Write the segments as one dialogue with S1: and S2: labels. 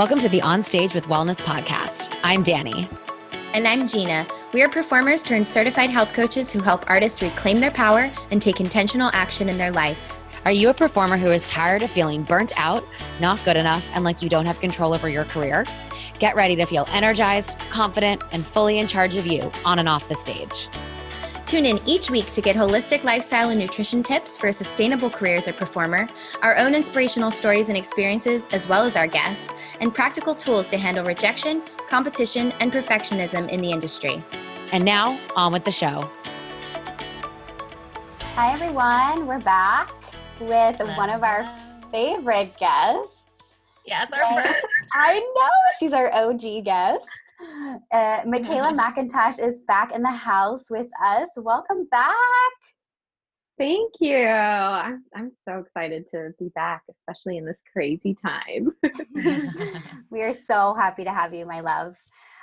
S1: Welcome to the On Stage with Wellness podcast. I'm Dani.
S2: And I'm Jeanna. We are performers turned certified health coaches who help artists reclaim their power and take intentional action in their life.
S1: Are you a performer who is tired of feeling burnt out, not good enough, and like you don't have control over your career? Get ready to feel energized, confident, and fully in charge of you on and off the stage.
S2: Tune in each week to get holistic lifestyle and nutrition tips for a sustainable career as a performer, our own inspirational stories and experiences, as well as our guests, and practical tools to handle rejection, competition, and perfectionism in the industry.
S1: And now, on with the show.
S3: Hi, everyone. We're back with Hello. one of our favorite guests.
S2: Yes, our first.
S3: I know. She's our OG guest. Uh, Makayla McIntosh is back in the house with us. Welcome back.
S4: Thank you. I'm, I'm so excited to be back, especially in this crazy time.
S3: we are so happy to have you, my love.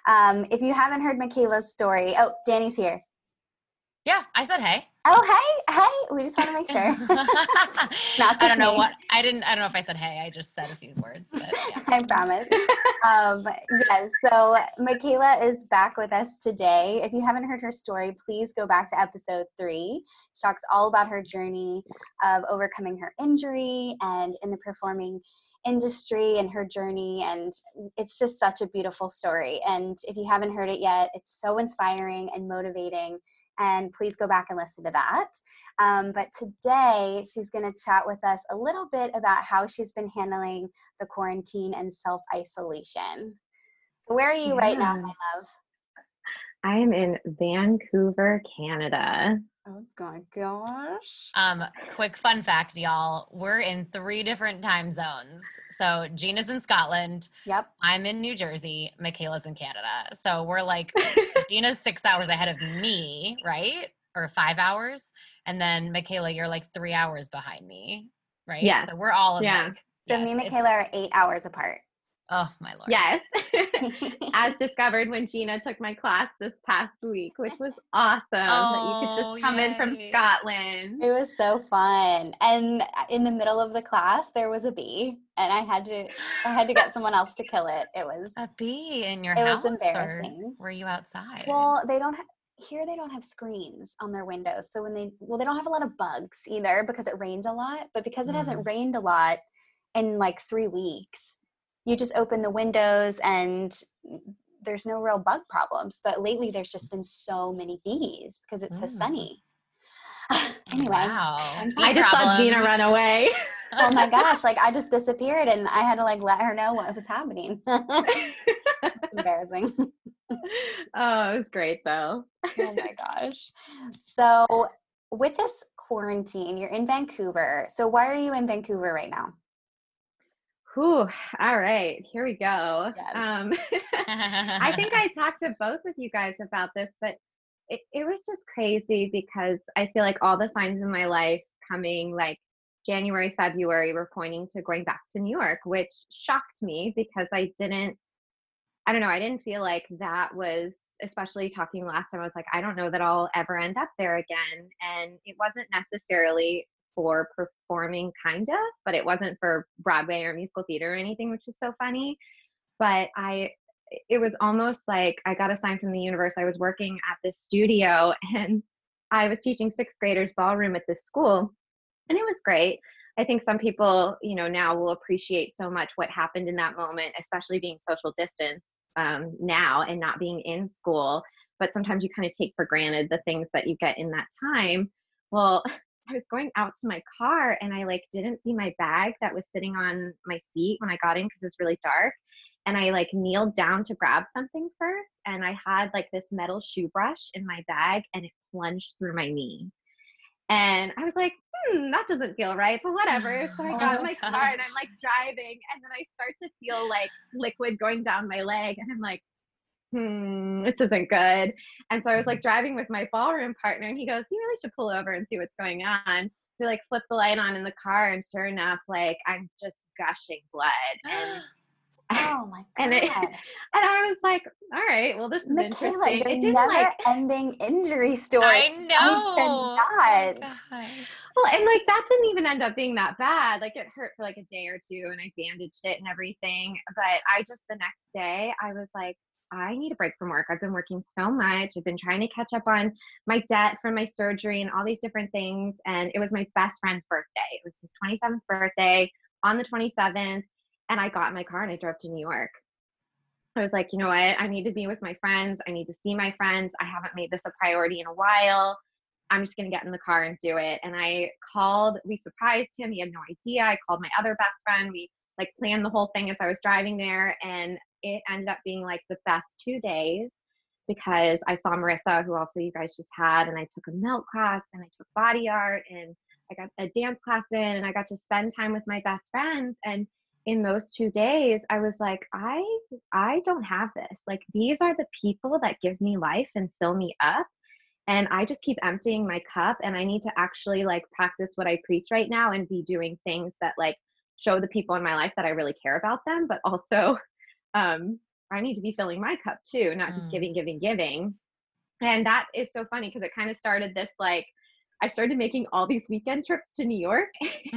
S3: Um, if you haven't heard Makayla's story, oh, Dani's here.
S5: Yeah, I said hey.
S3: Oh, hey, hey. We just want to make sure.
S5: Not just I don't know me. what I didn't. I don't know if I said hey. I just said a few words, but yeah. I
S3: promise. um, yes. So Makayla is back with us today. If you haven't heard her story, please go back to episode three. She talks all about her journey of overcoming her injury and in the performing industry and her journey and it's just such a beautiful story and if you haven't heard it yet it's so inspiring and motivating and please go back and listen to that. Um, but today, she's going to chat with us a little bit about how she's been handling the quarantine and self isolation. So, where are you yeah. right now, my love?
S4: I am in Vancouver, Canada.
S3: Oh my gosh.
S5: Um, quick fun fact, y'all. We're in three different time zones. So Jeanna's in Scotland.
S3: Yep.
S5: I'm in New Jersey. Makayla's in Canada. So we're like Jeanna's six hours ahead of me, right? Or five hours. And then Makayla, you're like three hours behind me. Right.
S4: Yeah.
S5: So we're all yeah. like
S3: so yes, me and Makayla are eight hours apart.
S5: Oh my lord.
S4: Yes. As discovered when Jeanna took my class this past week, which was awesome oh, that you could just oh, come yay. in from Scotland.
S3: It was so fun. And in the middle of the class there was a bee and I had to I had to get someone else to kill it. It was
S5: a bee in your it house. It was embarrassing. were you outside?
S3: Well, they don't have here they don't have screens on their windows. So when they well they don't have a lot of bugs either because it rains a lot, but because it mm. hasn't rained a lot in like 3 weeks you just open the windows and there's no real bug problems. But lately, there's just been so many bees because it's mm. so sunny. anyway,
S4: wow. I just problems. saw Jeanna run away.
S3: oh my gosh! Like I just disappeared, and I had to like let her know what was happening. embarrassing.
S4: oh, it was great though.
S3: oh my gosh! So with this quarantine, you're in Vancouver. So why are you in Vancouver right now?
S4: Whew, all right, here we go. Yes. Um, I think I talked to both of you guys about this, but it, it was just crazy because I feel like all the signs in my life coming like January, February were pointing to going back to New York, which shocked me because I didn't, I don't know, I didn't feel like that was, especially talking last time, I was like, I don't know that I'll ever end up there again. And it wasn't necessarily for performing kind of but it wasn't for broadway or musical theater or anything which was so funny. But i it was almost like i got a sign from the universe. I was working at this studio and i was teaching sixth graders ballroom at this school and it was great. I think some people you know now will appreciate so much what happened in that moment especially being social distance um, now and not being in school. But sometimes you kind of take for granted the things that you get in that time. Well I was going out to my car and I like didn't see my bag that was sitting on my seat when I got in because it was really dark. And I like kneeled down to grab something first and I had like this metal shoe brush in my bag and it plunged through my knee. And I was like, hmm, that doesn't feel right, but whatever. So I got oh in my gosh. car and I'm like driving, and then I start to feel like liquid going down my leg. And I'm like, hmm, this isn't good. And so I was like driving with my ballroom partner, and he goes, You really should pull over and see what's going on. So like flip the light on in the car, and sure enough, like I'm just gushing blood. And
S3: Oh my god!
S4: and it, and I was like, all right, well, this is
S3: Makayla,
S4: interesting.
S3: Your never-ending like, injury story.
S5: I know.
S3: I cannot.
S4: Oh well, and like that didn't even end up being that bad. Like it hurt for like a day or two, and I bandaged it and everything. But I just the next day, I was like, I need a break from work. I've been working so much. I've been trying to catch up on my debt from my surgery and all these different things. And it was my best friend's birthday. It was his 27th birthday on the 27th. And I got in my car and I drove to New York. I was like, you know what? I need to be with my friends. I need to see my friends. I haven't made this a priority in a while. I'm just going to get in the car and do it. And I called, we surprised him. He had no idea. I called my other best friend. We like planned the whole thing as I was driving there. And it ended up being like the best two days because I saw Marissa, who also you guys just had, and I took a melt class and I took body art and I got a dance class in and I got to spend time with my best friends. And in those two days, I was like, I I don't have this. Like these are the people that give me life and fill me up. And I just keep emptying my cup and I need to actually like practice what I preach right now and be doing things that like show the people in my life that I really care about them, but also um, I need to be filling my cup too, not just mm. giving, giving, giving. And that is so funny because it kind of started this like I started making all these weekend trips to New York.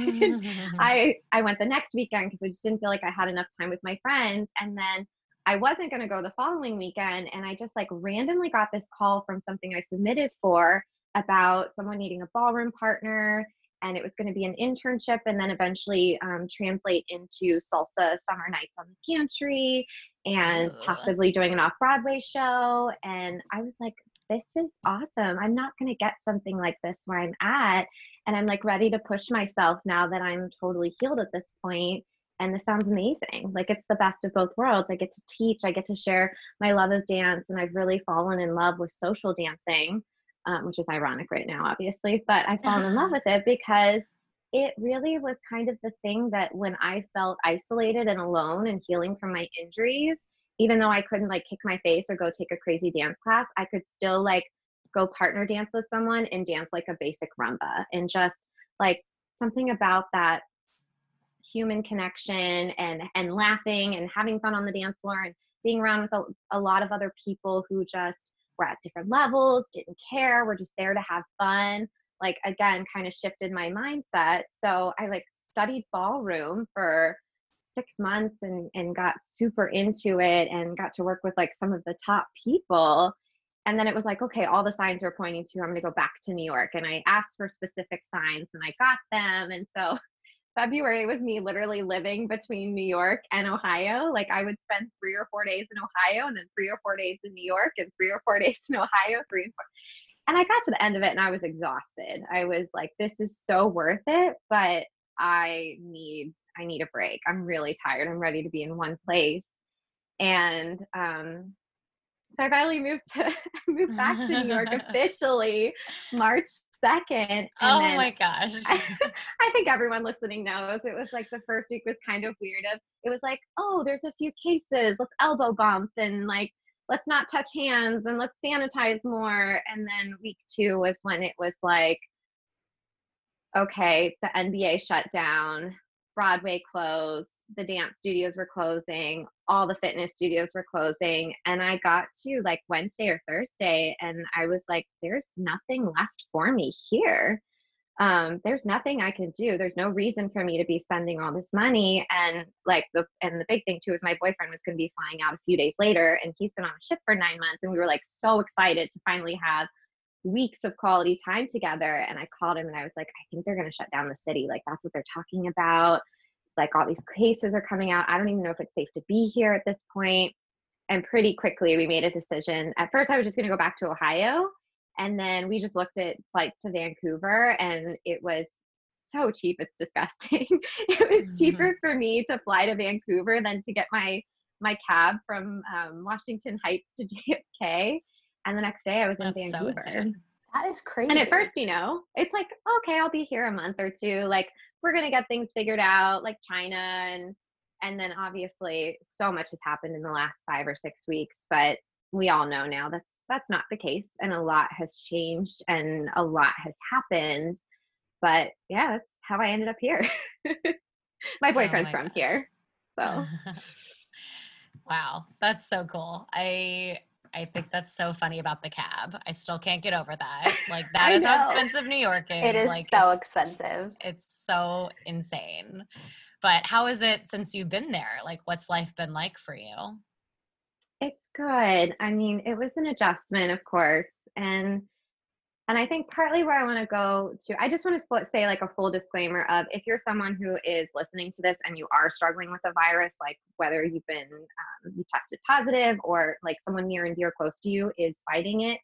S4: I I went the next weekend because I just didn't feel like I had enough time with my friends. And then I wasn't going to go the following weekend. And I just like randomly got this call from something I submitted for about someone needing a ballroom partner and it was going to be an internship and then eventually um, translate into salsa summer nights on the pantry and Ugh. possibly doing an off Broadway show. And I was like, this is awesome. I'm not going to get something like this where I'm at. And I'm like ready to push myself now that I'm totally healed at this point. And this sounds amazing. Like it's the best of both worlds. I get to teach, I get to share my love of dance, and I've really fallen in love with social dancing um, which is ironic right now, obviously, but I fell in love with it because it really was kind of the thing that when I felt isolated and alone and healing from my injuries, even though I couldn't like kick my face or go take a crazy dance class, I could still like go partner dance with someone and dance like a basic rumba and just like something about that human connection and and laughing and having fun on the dance floor and being around with a, a lot of other people who just were at different levels, didn't care, we're just there to have fun. Like again, kind of shifted my mindset. So I like studied ballroom for six months and, and got super into it and got to work with like some of the top people. And then it was like, okay, all the signs are pointing to I'm to go back to New York. And I asked for specific signs and I got them. And so February was me literally living between New York and Ohio. Like I would spend three or four days in Ohio and then three or four days in New York and three or four days in Ohio, three and four. And I got to the end of it and I was exhausted. I was like, this is so worth it, but I need I need a break. I'm really tired. I'm ready to be in one place. And um so I finally moved to moved back to New York officially March second.
S5: oh my gosh.
S4: I, I think everyone listening knows it was like the first week was kind of weird of it was like, oh, there's a few cases, let's elbow bump and like let's not touch hands and let's sanitize more. And then week two was when it was like, okay, the NBA shut down. Broadway closed, the dance studios were closing, all the fitness studios were closing. And I got to like Wednesday or Thursday, and I was like, there's nothing left for me here. Um, there's nothing I can do. There's no reason for me to be spending all this money. And like the and the big thing too is my boyfriend was going to be flying out a few days later, and he's been on a ship for nine months, and we were like so excited to finally have weeks of quality time together. And I called him and I was like, I think they're going to shut down the city. Like, that's what they're talking about. Like, all these cases are coming out. I don't even know if it's safe to be here at this point. And pretty quickly, we made a decision. At first, I was just going to go back to Ohio. And then we just looked at flights to Vancouver, and it was so cheap. It's disgusting. it was mm-hmm. cheaper for me to fly to Vancouver than to get my my cab from um, Washington Heights to JFK and the next day I was That's in Vancouver. So
S3: that is crazy.
S4: And at first, you know, it's like, okay, I'll be here a month or two. Like we're gonna get things figured out, like China and and then obviously so much has happened in the last five or six weeks, but we all know now that's that's not the case and a lot has changed and a lot has happened. But yeah, that's how I ended up here. My oh boyfriend's oh my from gosh. here. So
S5: Wow, that's so cool. I I think that's so funny about the cab. I still can't get over that. Like that is how expensive New York is.
S3: It is
S5: like,
S3: so it's, expensive.
S5: It's so insane. But how is it since you've been there? Like what's life been like for you?
S4: It's good. I mean, it was an adjustment, of course, and and I think partly where I want to go to, I just want to say like a full disclaimer of if you're someone who is listening to this and you are struggling with a virus, like whether you've been um, you tested positive or like someone near and dear close to you is fighting it,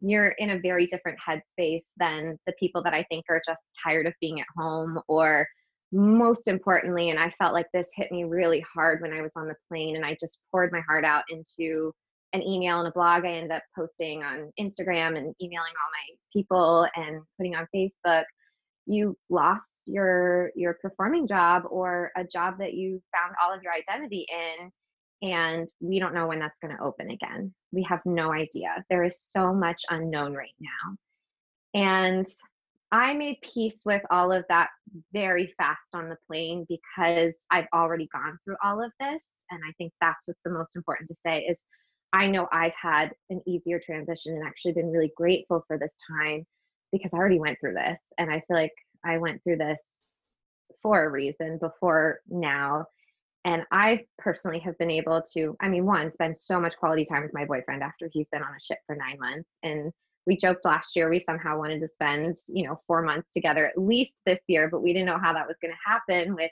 S4: you're in a very different headspace than the people that I think are just tired of being at home or most importantly, and I felt like this hit me really hard when I was on the plane and I just poured my heart out into an email and a blog I ended up posting on Instagram and emailing all my people and putting on Facebook, you lost your your performing job or a job that you found all of your identity in and we don't know when that's going to open again. We have no idea. There is so much unknown right now. And I made peace with all of that very fast on the plane because I've already gone through all of this and I think that's what's the most important to say is I know I've had an easier transition and actually been really grateful for this time because I already went through this. And I feel like I went through this for a reason before now. And I personally have been able to, I mean, one, spend so much quality time with my boyfriend after he's been on a ship for nine months. And we joked last year we somehow wanted to spend, you know, four months together at least this year, but we didn't know how that was going to happen with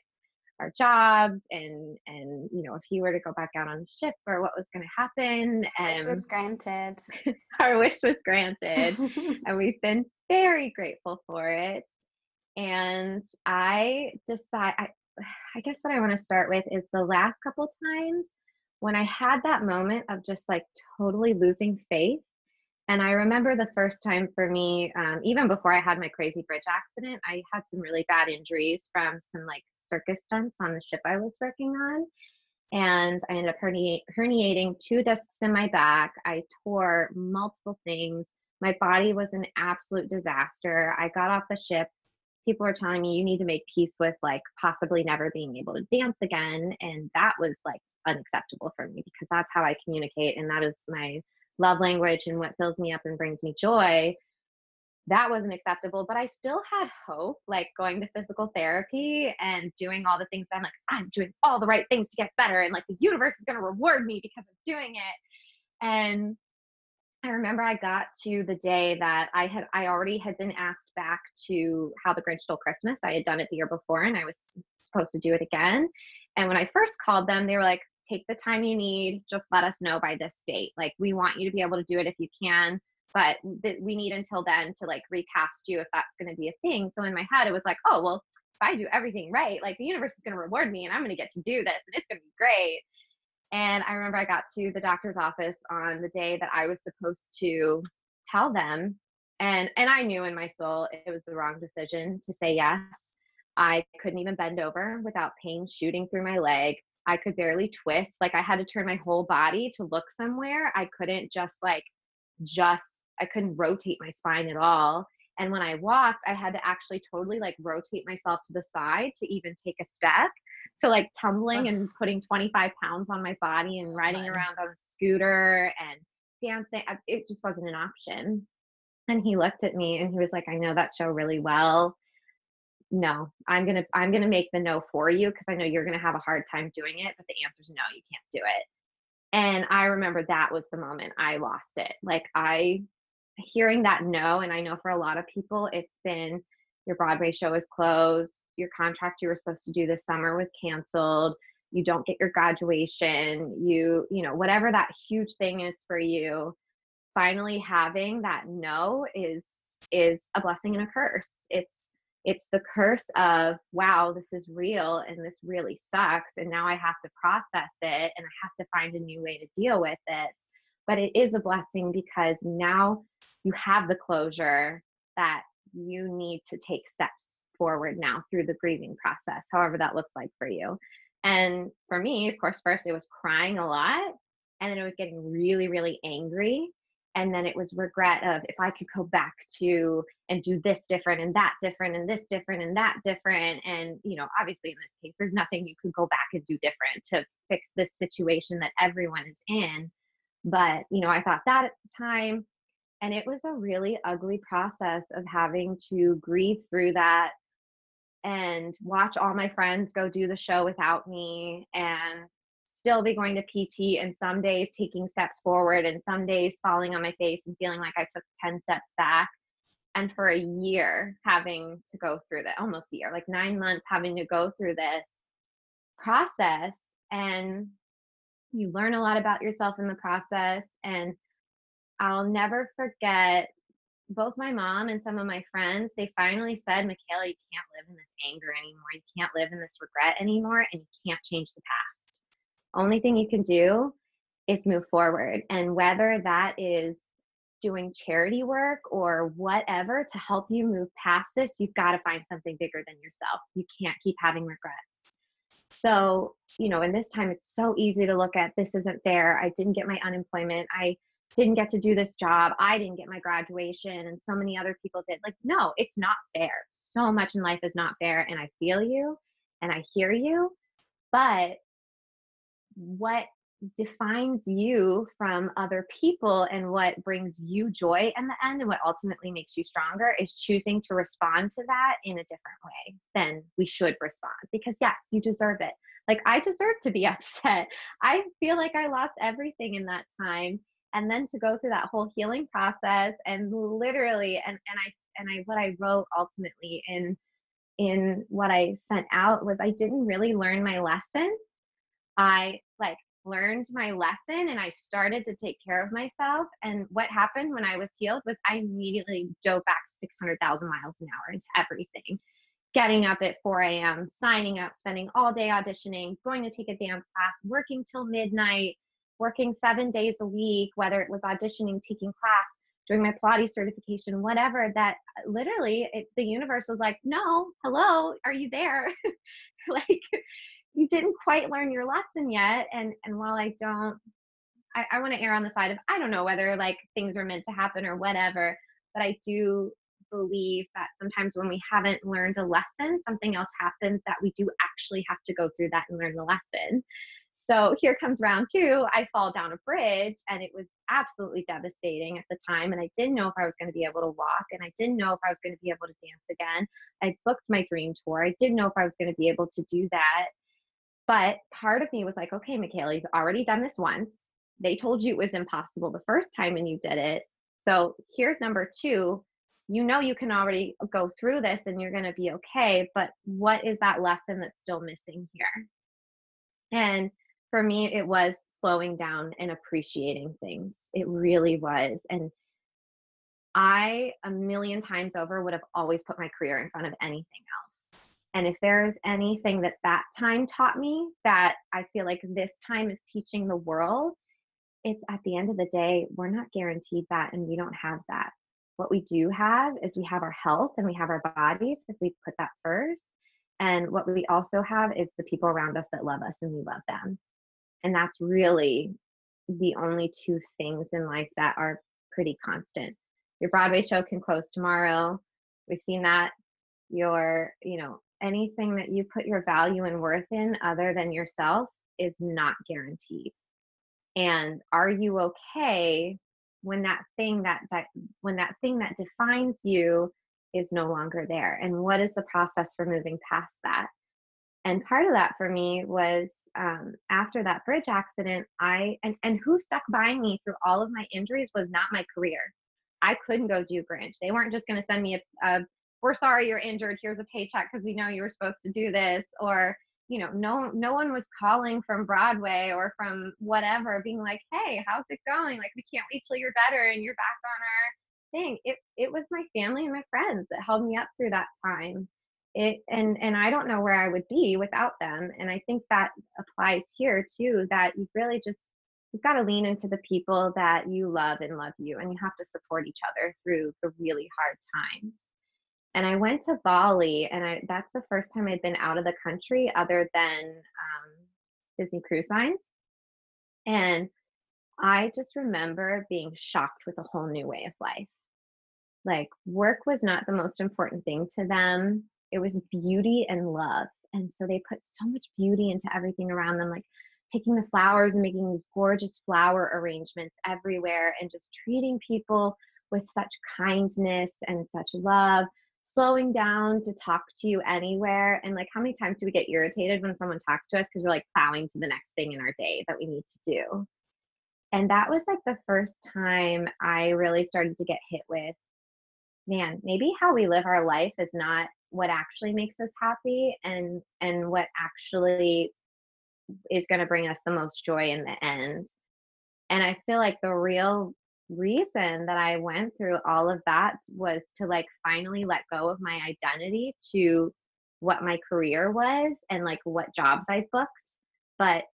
S4: our jobs and and you know if he were to go back out on the ship or what was going to happen and
S3: wish was granted.
S4: our wish was granted and we've been very grateful for it and i decide I, I guess what i want to start with is the last couple times when i had that moment of just like totally losing faith and I remember the first time for me, um, even before I had my crazy bridge accident, I had some really bad injuries from some like circus stunts on the ship I was working on. And I ended up herni- herniating two discs in my back. I tore multiple things. My body was an absolute disaster. I got off the ship. People were telling me you need to make peace with like possibly never being able to dance again. And that was like unacceptable for me because that's how I communicate. And that is my love language and what fills me up and brings me joy that wasn't acceptable but i still had hope like going to physical therapy and doing all the things i'm like i'm doing all the right things to get better and like the universe is going to reward me because of doing it. And i remember i got to the day that i had i already had been asked back to how the grinch stole christmas. I had done it the year before and i was supposed to do it again. And when i first called them they were like take the time you need. Just let us know by this date. Like, we want you to be able to do it if you can, but th- we need until then to like recast you if that's going to be a thing. So in my head, it was like, oh, well, if I do everything right, like the universe is going to reward me and I'm going to get to do this and it's going to be great. And I remember I got to the doctor's office on the day that I was supposed to tell them. And and I knew in my soul it was the wrong decision to say yes. I couldn't even bend over without pain shooting through my leg. I could barely twist. Like I had to turn my whole body to look somewhere. I couldn't just like, just, I couldn't rotate my spine at all. And when I walked, I had to actually totally like rotate myself to the side to even take a step. So, like tumbling and putting 25 pounds on my body and riding around on a scooter and dancing, it just wasn't an option. And he looked at me and he was like, I know that show really well no i'm gonna i'm gonna make the no for you because i know you're gonna have a hard time doing it but the answer is no you can't do it. And i remember that was the moment i lost it. Like i hearing that no and i know for a lot of people it's been your broadway show is closed your contract you were supposed to do this summer was canceled you don't get your graduation you you know whatever that huge thing is for you finally having that no is is a blessing and a curse. It's it's the curse of wow this is real and this really sucks and now i have to process it and i have to find a new way to deal with this. But it is a blessing because now you have the closure that you need to take steps forward now through the grieving process however that looks like for you. And for me of course first it was crying a lot and then it was getting really really angry and then it was regret of if i could go back to and do this different and that different and this different and that different. And you know obviously in this case there's nothing you could go back and do different to fix this situation that everyone is in. But you know i thought that at the time and it was a really ugly process of having to grieve through that and watch all my friends go do the show without me and still be going to PT and some days taking steps forward and some days falling on my face and feeling like I took 10 steps back. And for a year having to go through that, almost a year, like nine months having to go through this process. And you learn a lot about yourself in the process. And I'll never forget both my mom and some of my friends, they finally said, Makayla, you can't live in this anger anymore. You can't live in this regret anymore, and you can't change the past only thing you can do is move forward. And whether that is doing charity work or whatever to help you move past this, you've got to find something bigger than yourself. You can't keep having regrets. So, you know, in this time, it's so easy to look at this isn't fair. I didn't get my unemployment. I didn't get to do this job. I didn't get my graduation, and so many other people did. Like, no, it's not fair. So much in life is not fair. And I feel you and I hear you. But what defines you from other people and what brings you joy in the end and what ultimately makes you stronger is choosing to respond to that in a different way than we should respond because yes you deserve it. Like i deserve to be upset. I feel like i lost everything in that time. And then to go through that whole healing process and literally and and i and i what i wrote ultimately in in what i sent out was i didn't really learn my lesson. I like learned my lesson and I started to take care of myself. And what happened when I was healed was I immediately dove back 600,000 miles an hour into everything. Getting up at 4 a.m., signing up, spending all day auditioning, going to take a dance class, working till midnight, working seven days a week, whether it was auditioning, taking class, doing my Pilates certification, whatever, that uh, literally it, the universe was like, no, hello, are you there? like, you didn't quite learn your lesson yet and and while i don't i, I want to err on the side of i don't know whether like things are meant to happen or whatever but i do believe that sometimes when we haven't learned a lesson something else happens that we do actually have to go through that and learn the lesson. So here comes round two i fall down a bridge and it was absolutely devastating at the time and i didn't know if i was going to be able to walk and i didn't know if i was going to be able to dance again. I booked my dream tour i didn't know if i was going to be able to do that but part of me was like, okay, Makayla, you've already done this once. They told you it was impossible the first time and you did it. So here's number two. You know you can already go through this and you're going to be okay, but what is that lesson that's still missing here? And for me, it was slowing down and appreciating things. It really was. And I, a million times over, would have always put my career in front of anything else. And if there's anything that that time taught me that I feel like this time is teaching the world, it's at the end of the day, we're not guaranteed that and we don't have that. What we do have is we have our health and we have our bodies if we put that first. And what we also have is the people around us that love us and we love them. And that's really the only two things in life that are pretty constant. Your Broadway show can close tomorrow. We've seen that. Your, you know, anything that you put your value and worth in other than yourself is not guaranteed. And are you okay when that thing that when that thing that defines you is no longer there? And what is the process for moving past that? And part of that for me was um, after that bridge accident, I and, and who stuck by me through all of my injuries was not my career. I couldn't go do Grinch. They weren't just going to send me a, a we're sorry you're injured here's a paycheck because we know you were supposed to do this or you know no no one was calling from broadway or from whatever being like hey how's it going? Like we can't wait till you're better and you're back on our thing. It it was my family and my friends that held me up through that time. It and and i don't know where i would be without them and i think that applies here too that you really just you've got to lean into the people that you love and love you and you have to support each other through the really hard times and I went to Bali, and I that's the first time I'd been out of the country other than um, Disney Cruise Lines. And I just remember being shocked with a whole new way of life. Like, work was not the most important thing to them, it was beauty and love. And so they put so much beauty into everything around them, like taking the flowers and making these gorgeous flower arrangements everywhere and just treating people with such kindness and such love slowing down to talk to you anywhere? And like how many times do we get irritated when someone talks to us because we're like plowing to the next thing in our day that we need to do? And that was like the first time i really started to get hit with man maybe how we live our life is not what actually makes us happy and and what actually is going to bring us the most joy in the end. And i feel like the real reason that I went through all of that was to like finally let go of my identity to what my career was and like what jobs I booked, but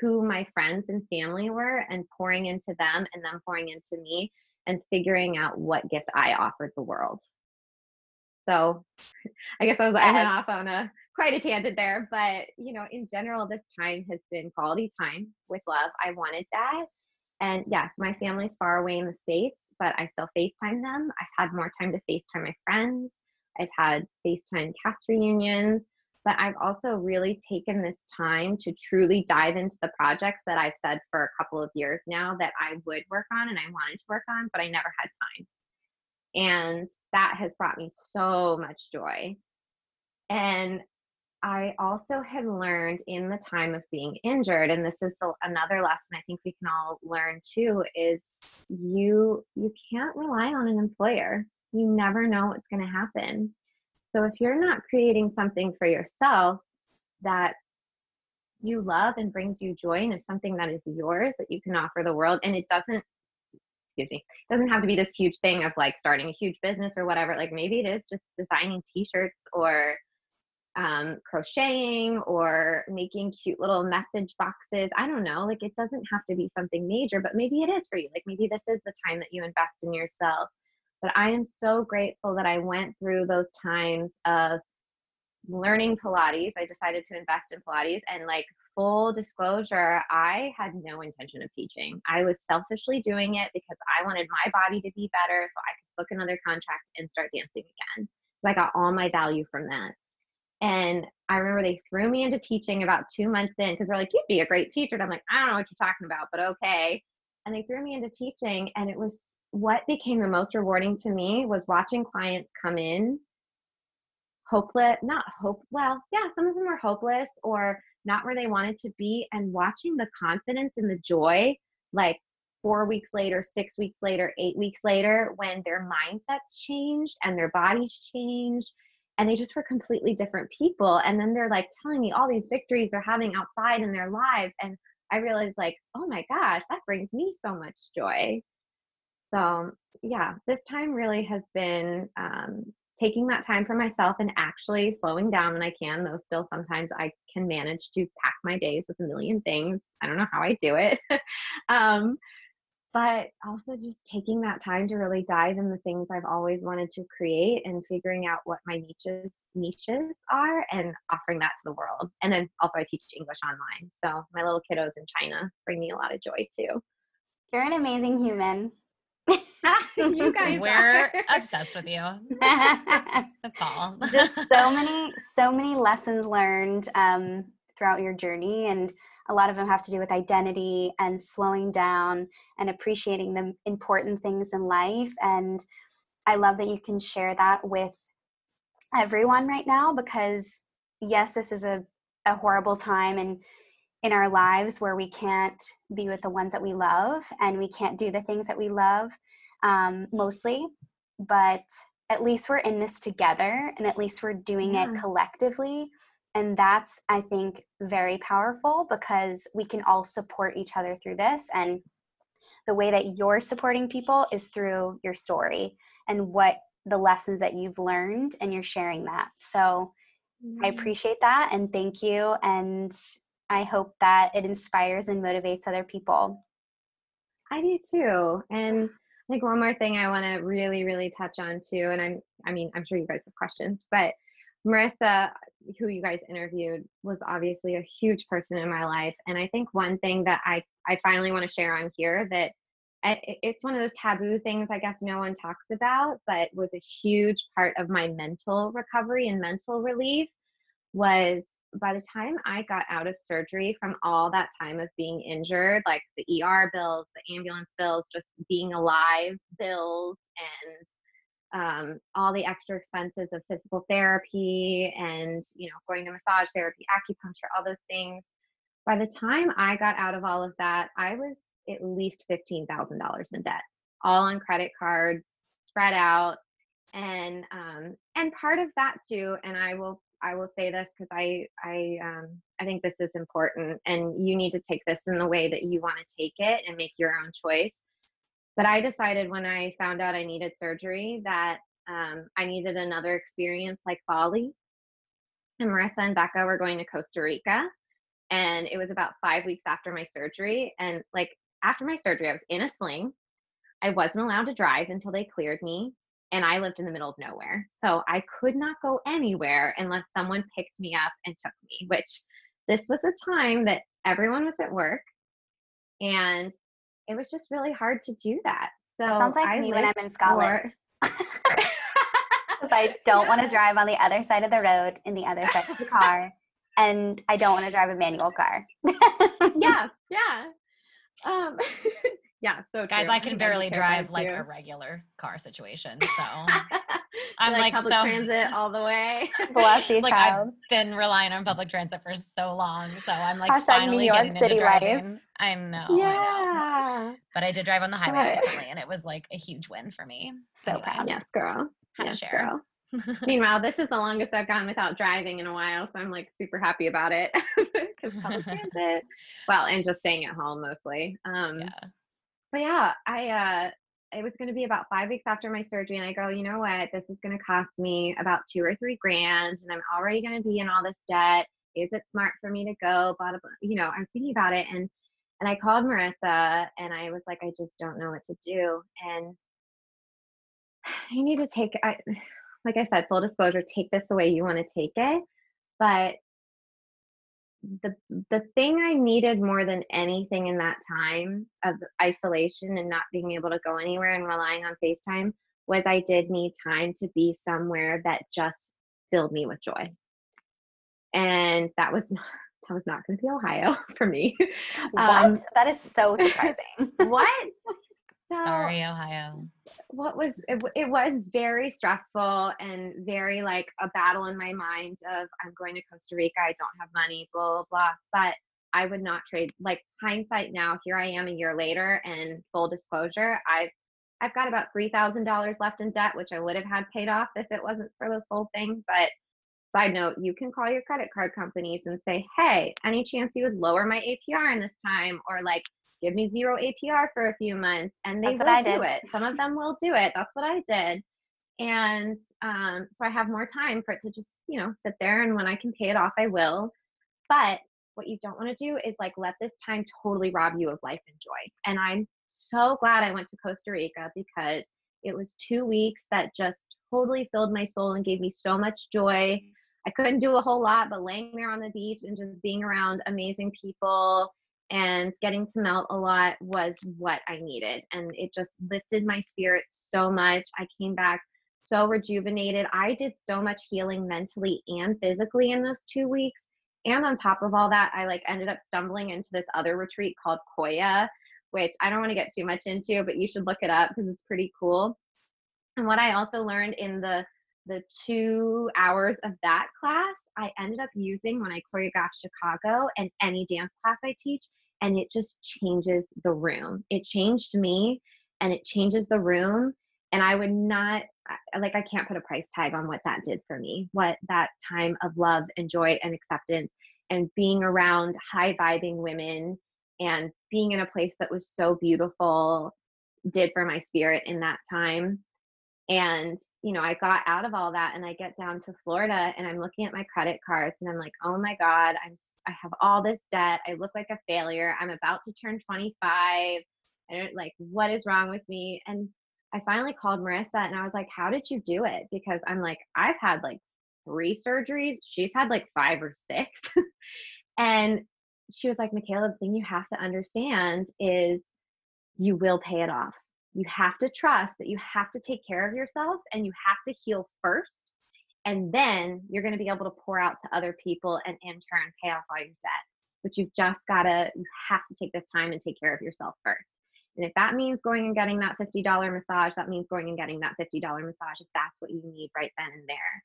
S4: who my friends and family were and pouring into them and them pouring into me and figuring out what gift I offered the world. So I guess I was yes. I went off on a quite a tangent there, but you know, in general, this time has been quality time with love. I wanted that. And yes, my family's far away in the States, but I still FaceTime them. I've had more time to FaceTime my friends. I've had FaceTime cast reunions, but I've also really taken this time to truly dive into the projects that I've said for a couple of years now that I would work on and I wanted to work on, but I never had time. And that has brought me so much joy. And I also had learned in the time of being injured, and this is the, another lesson I think we can all learn too, is you you can't rely on an employer. You never know what's going to happen. So if you're not creating something for yourself that you love and brings you joy and is something that is yours that you can offer the world, and it doesn't excuse me doesn't have to be this huge thing of like starting a huge business or whatever like maybe it is just designing t-shirts or um, crocheting or making cute little message boxes. I don't know. Like it doesn't have to be something major, but maybe it is for you. Like maybe this is the time that you invest in yourself. But I am so grateful that I went through those times of learning Pilates. I decided to invest in Pilates and like full disclosure, I had no intention of teaching. I was selfishly doing it because I wanted my body to be better so I could book another contract and start dancing again. So I got all my value from that. And I remember they threw me into teaching about two months in because they're like, you'd be a great teacher. And I'm like, I don't know what you're talking about, but okay. And they threw me into teaching. And it was what became the most rewarding to me was watching clients come in hopeless, not hope, well, yeah, some of them were hopeless or not where they wanted to be. And watching the confidence and the joy, like four weeks later, six weeks later, eight weeks later, when their mindsets changed and their bodies changed and they just were completely different people and then they're like telling me all these victories they're having outside in their lives and i realized like oh my gosh that brings me so much joy. So yeah this time really has been um, taking that time for myself and actually slowing down when i can though still sometimes i can manage to pack my days with a million things. I don't know how i do it. Um, but also just taking that time to really dive in the things I've always wanted to create and figuring out what my niches niches are and offering that to the world. And then also I teach English online. So my little kiddos in China bring me a lot of joy too.
S3: You're an amazing human.
S5: you guys We're are. obsessed with you. That's all.
S3: just so many, so many lessons learned um, throughout your journey and a lot of them have to do with identity and slowing down and appreciating the important things in life and i love that you can share that with everyone right now because yes this is a, a horrible time and in our lives where we can't be with the ones that we love and we can't do the things that we love um, mostly but at least we're in this together and at least we're doing yeah. it collectively and that's i think very powerful because we can all support each other through this and the way that you're supporting people is through your story and what the lessons that you've learned and you're sharing that so mm-hmm. i appreciate that and thank you and i hope that it inspires and motivates other people
S4: i do too and I think one more thing I want to really, really touch on too, and I'm, I mean, I'm sure you guys have questions, but Marissa, who you guys interviewed, was obviously a huge person in my life. And I think one thing that I, I finally want to share on here that I, it's one of those taboo things I guess no one talks about, but was a huge part of my mental recovery and mental relief was by the time I got out of surgery from all that time of being injured, like the ER bills, the ambulance bills, just being alive bills, and um, all the extra expenses of physical therapy and you know going to massage therapy, acupuncture, all those things. By the time I got out of all of that, I was at least fifteen thousand dollars in debt, all on credit cards, spread out, and um, and part of that too. And I will I will say this because I I um, I think this is important, and you need to take this in the way that you want to take it and make your own choice. But I decided when I found out I needed surgery that um, I needed another experience like Bali. And Marissa and Becca were going to Costa Rica, and it was about five weeks after my surgery. And like after my surgery, I was in a sling. I wasn't allowed to drive until they cleared me and I lived in the middle of nowhere. So I could not go anywhere unless someone picked me up and took me, which this was a time that everyone was at work and it was just really hard to do that. So
S3: that sounds like I me when I'm in Scotland. Because I don't want to drive on the other side of the road in the other side of the car. And I don't want to drive a manual car.
S4: yeah, yeah. Um, yeah so
S5: guys
S4: true.
S5: i can barely drive like too. a regular car situation so i'm like,
S4: like public
S5: so
S4: transit all the way
S3: bless you
S5: like
S3: child.
S5: i've been relying on public transit for so long so i'm like
S3: Hashtag
S5: finally
S3: New York
S5: getting
S3: City
S5: into driving.
S3: life.
S5: i know
S4: yeah
S5: I know. but i did drive on the highway recently and it was like a huge win for me
S3: so anyway, proud
S4: yes girl yes, share girl. Meanwhile, this is the longest I've gone without driving in a while, so I'm like super happy about it because public transit. Well, and just staying at home mostly. Um, yeah but yeah, I uh it was going to be about five weeks after my surgery, and I go, you know what, this is going to cost me about two or three grand, and I'm already going to be in all this debt. Is it smart for me to go? Blah, blah, blah. You know, I was thinking about it, and and I called Marissa, and I was like, I just don't know what to do, and you need to take, I, like I said, full disclosure, take this the way you want to take it, but the the thing I needed more than anything in that time of isolation and not being able to go anywhere and relying on FaceTime was I did need time to be somewhere that just filled me with joy. And that was not, that was not going to be Ohio for me.
S3: What? Um, that is so surprising.
S4: what?
S5: So, Sorry, Ohio.
S4: What was it, it was very stressful and very like a battle in my mind of I'm going to Costa Rica, I don't have money, blah blah blah. But I would not trade like hindsight now, here I am a year later and full disclosure, I've I've got about three thousand dollars left in debt, which I would have had paid off if it wasn't for this whole thing. But side note, you can call your credit card companies and say, Hey, any chance you would lower my APR in this time? Or like give me zero APR for a few months and they will do it. Some of them will do it. That's what I did. And um, so I have more time for it to just, you know, sit there and when I can pay it off, I will. But what you don't want to do is like let this time totally rob you of life and joy. And I'm so glad I went to Costa Rica because it was two weeks that just totally filled my soul and gave me so much joy. I couldn't do a whole lot, but laying there on the beach and just being around amazing people and getting to melt a lot was what I needed. And it just lifted my spirit so much. I came back so rejuvenated. I did so much healing mentally and physically in those two weeks. And on top of all that, I like ended up stumbling into this other retreat called Koya, which I don't want to get too much into, but you should look it up because it's pretty cool. And what I also learned in the the two hours of that class I ended up using when I choreographed Chicago and any dance class I teach, and it just changes the room. It changed me and it changes the room. And I would not, like, I can't put a price tag on what that did for me, what that time of love and joy and acceptance and being around high vibing women and being in a place that was so beautiful did for my spirit in that time and you know i got out of all that and i get down to florida and i'm looking at my credit cards and i'm like oh my god i'm i have all this debt i look like a failure i'm about to turn 25 i don't like what is wrong with me and i finally called marissa and i was like how did you do it because i'm like i've had like three surgeries. She's had like five or six. and she was like, Makayla, the thing you have to understand is you will pay it off. You have to trust that you have to take care of yourself and you have to heal first. And then you're going to be able to pour out to other people and in turn pay off all your debt. But you've just got to, you have to take this time and take care of yourself first. And if that means going and getting that $50 massage, that means going and getting that $50 massage if that's what you need right then and there.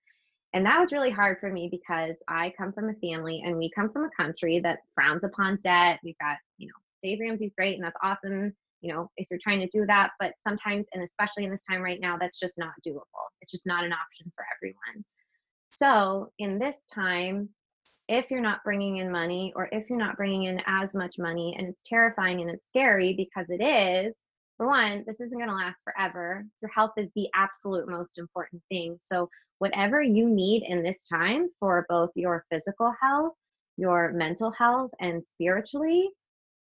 S4: And that was really hard for me because I come from a family and we come from a country that frowns upon debt. We've got, you know, Dave Ramsey's great and that's awesome, you know, if you're trying to do that. But sometimes, and especially in this time right now, that's just not doable. It's just not an option for everyone. So in this time, if you're not bringing in money or if you're not bringing in as much money, and it's terrifying and it's scary because it is, for one, this isn't going to last forever. Your health is the absolute most important thing. So whatever you need in this time for both your physical health, your mental health, and spiritually,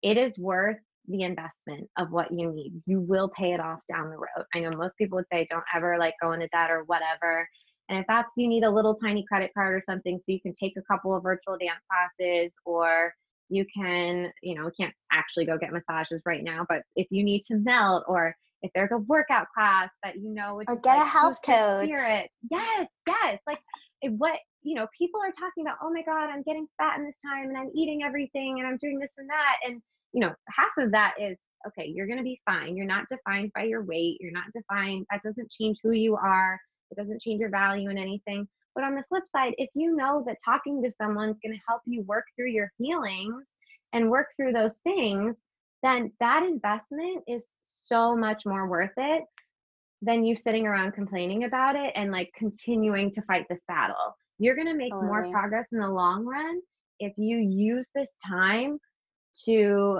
S4: it is worth the investment of what you need. You will pay it off down the road. I know most people would say, don't ever like go into debt or whatever. And if that's you need a little tiny credit card or something so you can take a couple of virtual dance classes or you can, you know, can't actually go get massages right now, but if you need to melt or if there's a workout class that you know
S3: or get like, a health coach
S4: spirit. yes yes like eh, what you know people are talking about oh my god i'm getting fat in this time and i'm eating everything and i'm doing this and that and you know half of that is okay you're going to be fine you're not defined by your weight you're not defined that doesn't change who you are it doesn't change your value in anything but on the flip side if you know that talking to someone's going to help you work through your feelings and work through those things then that investment is so much more worth it than you sitting around complaining about it and like continuing to fight this battle. You're going to make Absolutely. more progress in the long run if you use this time to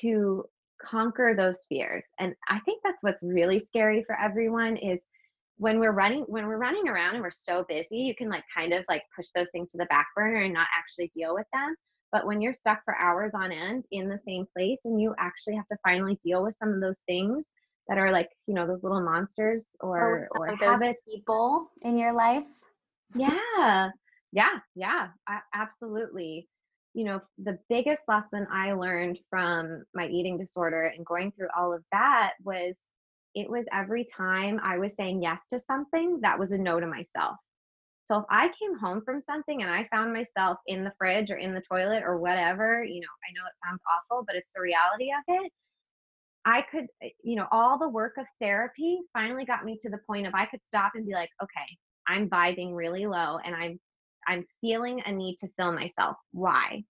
S4: to conquer those fears. And I think that's what's really scary for everyone is when we're running when we're running around and we're so busy, you can like kind of like push those things to the back burner and not actually deal with them. But when you're stuck for hours on end in the same place and you actually have to finally deal with some of those things that are like, you know, those little monsters or
S3: oh,
S4: or
S3: habits people in your life.
S4: Yeah. Yeah, yeah, absolutely. You know, the biggest lesson I learned from my eating disorder and going through all of that was it was every time I was saying yes to something that was a no to myself. So if I came home from something and I found myself in the fridge or in the toilet or whatever, you know, I know it sounds awful, but it's the reality of it. I could, eh, you know, all the work of therapy finally got me to the point of I could stop and be like, okay, I'm vibing really low and I'm I'm feeling a need to fill myself. Why?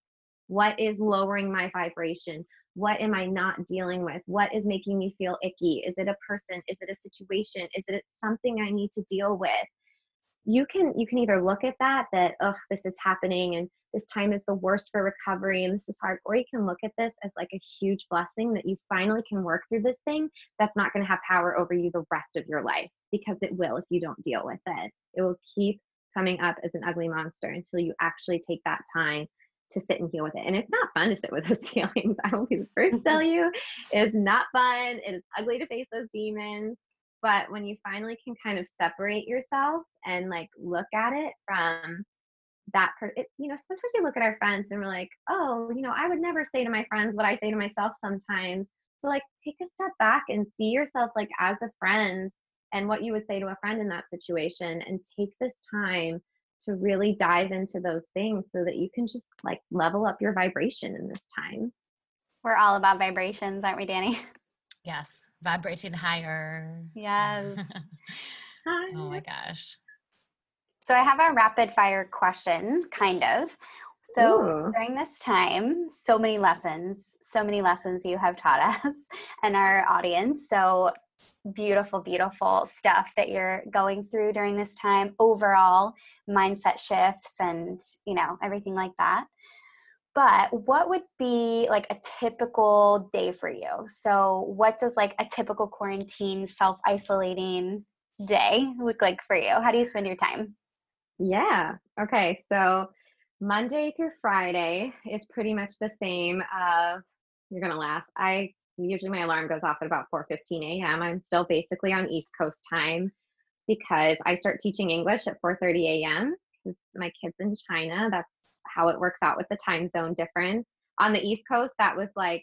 S4: What is lowering my vibration? What am I not dealing with? What is making me feel icky? Is it a person? Is it a situation? Is it something I need to deal with? you can you can either look at that that oh this is happening and this time is the worst for recovery and this is hard or you can look at this as like a huge blessing that you finally can work through this thing that's not going to have power over you the rest of your life because it will if you don't deal with it it will keep coming up as an ugly monster until you actually take that time to sit and heal with it. And it's not fun to sit with those feelings. I will be the first to tell you, it's not fun. It is ugly to face those demons but when you finally can kind of separate yourself and like look at it from that per- it, you know sometimes we look at our friends and we're like oh you know i would never say to my friends what i say to myself sometimes so like take a step back and see yourself like as a friend and what you would say to a friend in that situation and take this time to really dive into those things so that you can just like level up your vibration in this time
S3: we're all about vibrations aren't we Dani
S5: yes vibrating higher.
S3: Yes. Hi.
S5: oh my gosh.
S3: So I have a rapid fire question, kind of. So Ooh. during this time, so many lessons, so many lessons you have taught us and our audience. So beautiful, beautiful stuff that you're going through during this time. Overall, mindset shifts and you know everything like that. But what would be like a typical day for you? So, what does like a typical quarantine, self isolating day look like for you? How do you spend your time?
S4: Yeah. Okay. So, Monday through Friday is pretty much the same. Of you're gonna laugh. I usually my alarm goes off at about 4:15 a.m. I'm still basically on East Coast time. because I start teaching English at 4:30 a.m. because my kids in China. That's how it works out with the time zone difference. On the East Coast, that was like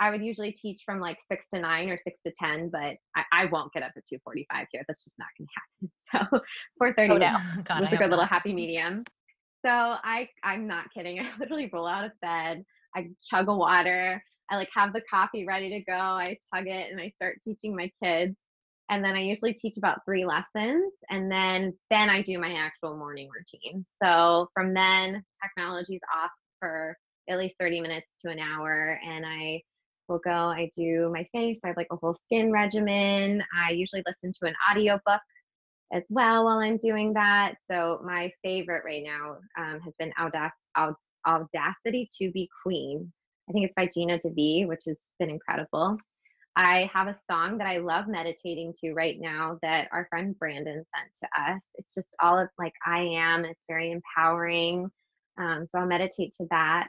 S4: I would usually teach from like six to nine or six to ten, but I, I won't get up at 2:45 here. That's just not going to happen. So 4:30 oh, no. God, was a good little happy medium. So I I'm not kidding. I literally roll out of bed. I chug a water. I like have the coffee ready to go. I chug it and I start teaching my kids. And then I usually teach about three lessons and then then I do my actual morning routine. So from then technology's off for at least 30 minutes to an hour and I will go, I do my face, I have like a whole skin regimen. I usually listen to an audiobook as well while I'm doing that. So my favorite right now um, has been Audac- Audacity to be Queen. I think it's by Gina DeVee, which has been incredible. I have a song that I love meditating to right now that our friend Brandon sent to us. It's just all of like I am. It's very empowering. Um, so I'll meditate to that.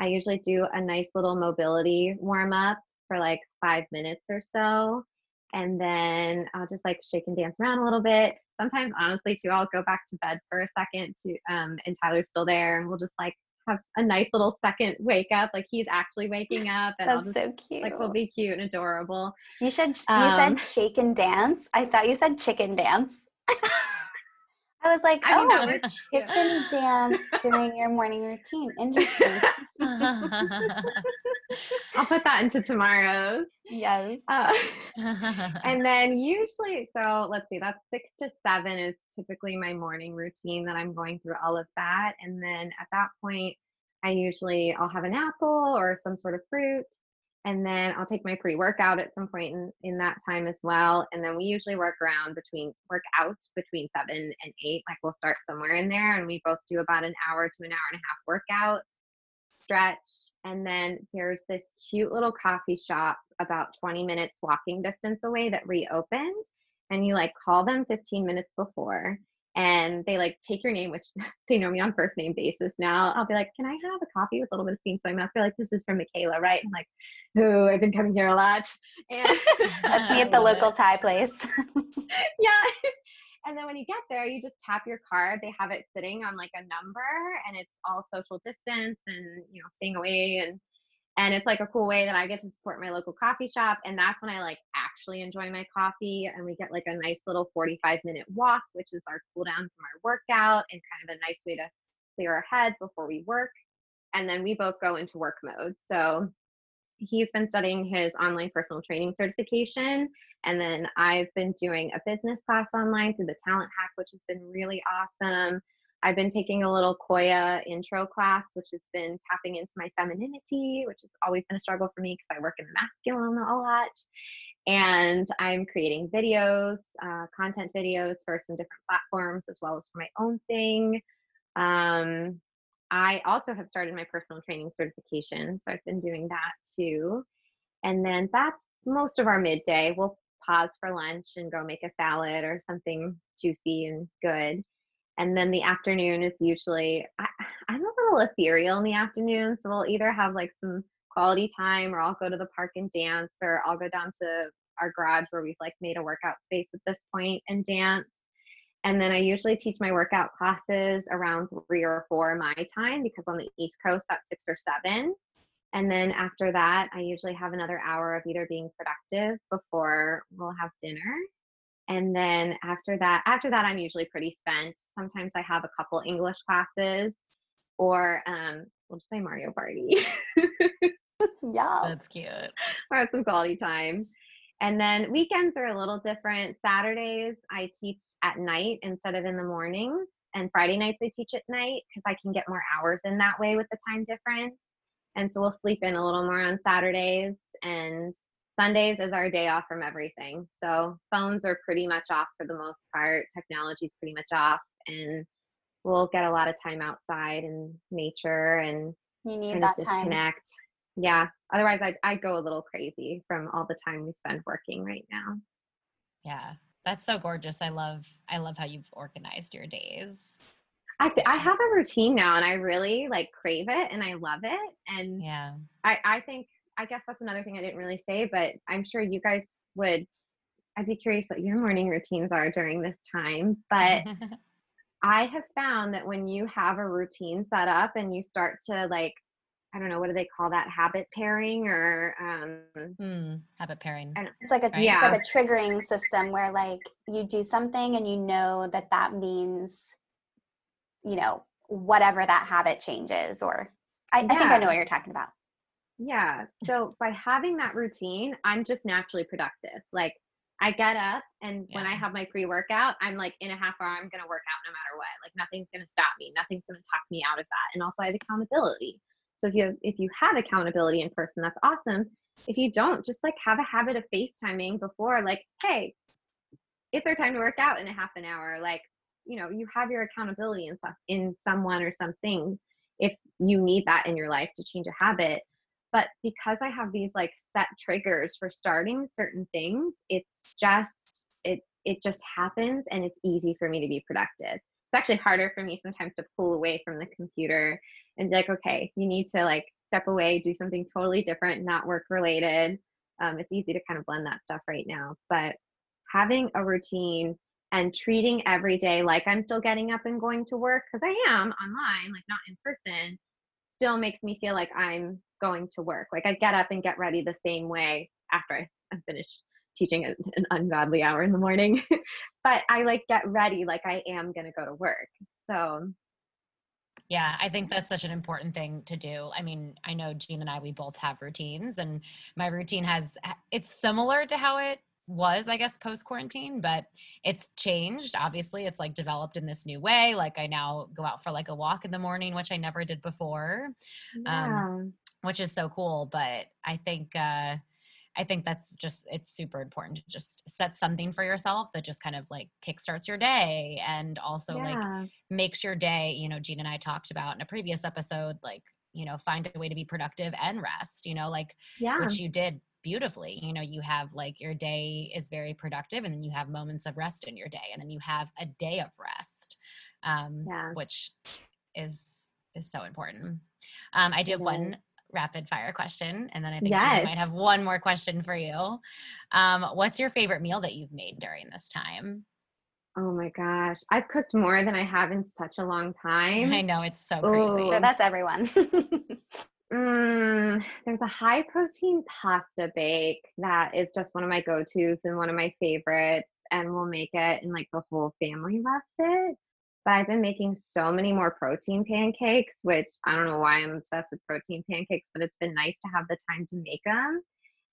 S4: I usually do a nice little mobility warm up for like five minutes or so. And then I'll just like shake and dance around a little bit. Sometimes, honestly, too, I'll go back to bed for a second to, um, and Tyler's still there, and we'll just like have a nice little second wake up. Like he's actually waking up, and
S3: That's
S4: just,
S3: so cute.
S4: Like we'll be cute and adorable.
S3: You should. You um, said shake and dance. I thought you said chicken dance. I was like, I oh, mean, chicken dance during your morning routine. Interesting.
S4: I'll put that into tomorrow's.
S3: Yes. Uh,
S4: and then usually, so let's see, that's six to seven is typically my morning routine that I'm going through all of that. And then at that point, I usually I'll have an apple or some sort of fruit and then I'll take my pre-workout at some point in, in that time as well. And then we usually work around between work out between seven and eight. Like we'll start somewhere in there and we both do about an hour to an hour and a half workout, stretch. And then there's this cute little coffee shop about 20 minutes walking distance away that reopened. And you like call them 15 minutes before and they like take your name, which they know me on first name basis now. I'll be like, "Can I have a coffee with a little bit of steam?" So I'm not feel like this is from Makayla, right? I'm like, "Oh, I've been coming here a lot."
S3: And that's me at the local Thai place.
S4: yeah. And then when you get there, you just tap your card. They have it sitting on like a number, and it's all social distance and you know staying away and and it's like a cool way that I get to support my local coffee shop. And that's when I like actually enjoy my coffee. And we get like a nice little 45 minute walk, which is our cool down from our workout and kind of a nice way to clear our heads before we work. And then we both go into work mode. So he's been studying his online personal training certification. And then I've been doing a business class online through the Talent Hack, which has been really awesome. I've been taking a little Koya intro class, which has been tapping into my femininity, which has always been a struggle for me because I work in the masculine a lot. And I'm creating videos, uh, content videos for some different platforms, as well as for my own thing. Um, I also have started my personal training certification, so I've been doing that too. And then that's most of our midday. We'll pause for lunch and go make a salad or something juicy and good and then the afternoon is usually I, i'm a little ethereal in the afternoon so we'll either have like some quality time or i'll go to the park and dance or i'll go down to our garage where we've like made a workout space at this point and dance and then i usually teach my workout classes around three or four my time because on the east coast that's six or seven. And then after that i usually have another hour of either being productive before we'll have dinner. And then after that after that i'm usually pretty spent. Sometimes i have a couple english classes or um we'll just play mario party.
S3: Yeah.
S5: That's cute.
S4: Or have some quality time and then weekends are a little different saturdays i teach at night instead of in the mornings and friday nights i teach at night because i can get more hours in that way with the time difference and so we'll sleep in a little more on saturdays and Sundays is our day off from everything. So phones are pretty much off for the most part. Technology is pretty much off, and we'll get a lot of time outside and nature and
S3: you need that
S4: disconnect.
S3: Time.
S4: Yeah. Otherwise, I I go a little crazy from all the time we spend working right now.
S5: Yeah, that's so gorgeous. I love I love how you've organized your days.
S4: I I have a routine now, and I really like crave it, and I love it. And
S5: yeah,
S4: I I think I guess that's another thing I didn't really say, but I'm sure you guys would I'd be curious what your morning routines are during this time. But I have found that when you have a routine set up and you start to like, I don't know, what do they call that? Habit pairing or um
S5: mm, habit pairing.
S3: It's like a right? yeah. it's like a triggering system where like you do something and you know that that means, you know, whatever that habit changes. Or I, yeah. I think I know what you're talking about.
S4: Yeah. So by having that routine, I'm just naturally productive. Like I get up and yeah. when I have my pre workout, I'm like in a half hour, I'm going to work out no matter what. Like nothing's going to stop me. Nothing's going to talk me out of that. And also I have accountability. So if you have, if you have accountability in person, that's awesome. If you don't, just like have a habit of FaceTiming before, like, hey, it's our time to work out in a half an hour. Like, you know, you have your accountability in some in someone or something if you need that in your life to change a habit but because i have these like set triggers for starting certain things it's just it it just happens and it's easy for me to be productive it's actually harder for me sometimes to pull away from the computer and be like okay you need to like step away do something totally different not work related um, it's easy to kind of blend that stuff right now but having a routine and treating every day like i'm still getting up and going to work because i am online like not in person still makes me feel like i'm going to work. Like I get up and get ready the same way after I, am finished teaching an, an ungodly hour in the morning. but I like get ready like I am going to go to work. So
S5: yeah, I think that's such an important thing to do. I mean, I know Jean and I, we both have routines, and my routine has, it's similar to how it was i guess post quarantine but it's changed obviously it's like developed in this new way like i now go out for like a walk in the morning which i never did before um, yeah. um, which is so cool but i think uh I think that's just it's super important to just set something for yourself that just kind of like kickstarts your day and also yeah. like makes your day, you know, Gene and I talked about in a previous episode, like, you know, find a way to be productive and rest, you know, like yeah. which you did beautifully. You know, you have like your day is very productive, and then you have moments of rest in your day, and then you have a day of rest, um, yeah. which is is so important. Um, I do have one rapid fire question, and then I think yes. Jen might have one more question for you. Um, what's your favorite meal that you've made during this time?
S4: Oh my gosh, I've cooked more than I have in such a long time.
S5: I know it's so crazy.
S3: So that's everyone.
S4: Mm, there's a high protein pasta bake that is just one of my go tos and one of my favorites, and we'll make it, and like the whole family loves it. But I've been making so many more protein pancakes, which I don't know why I'm obsessed with protein pancakes, but it's been nice to have the time to make them.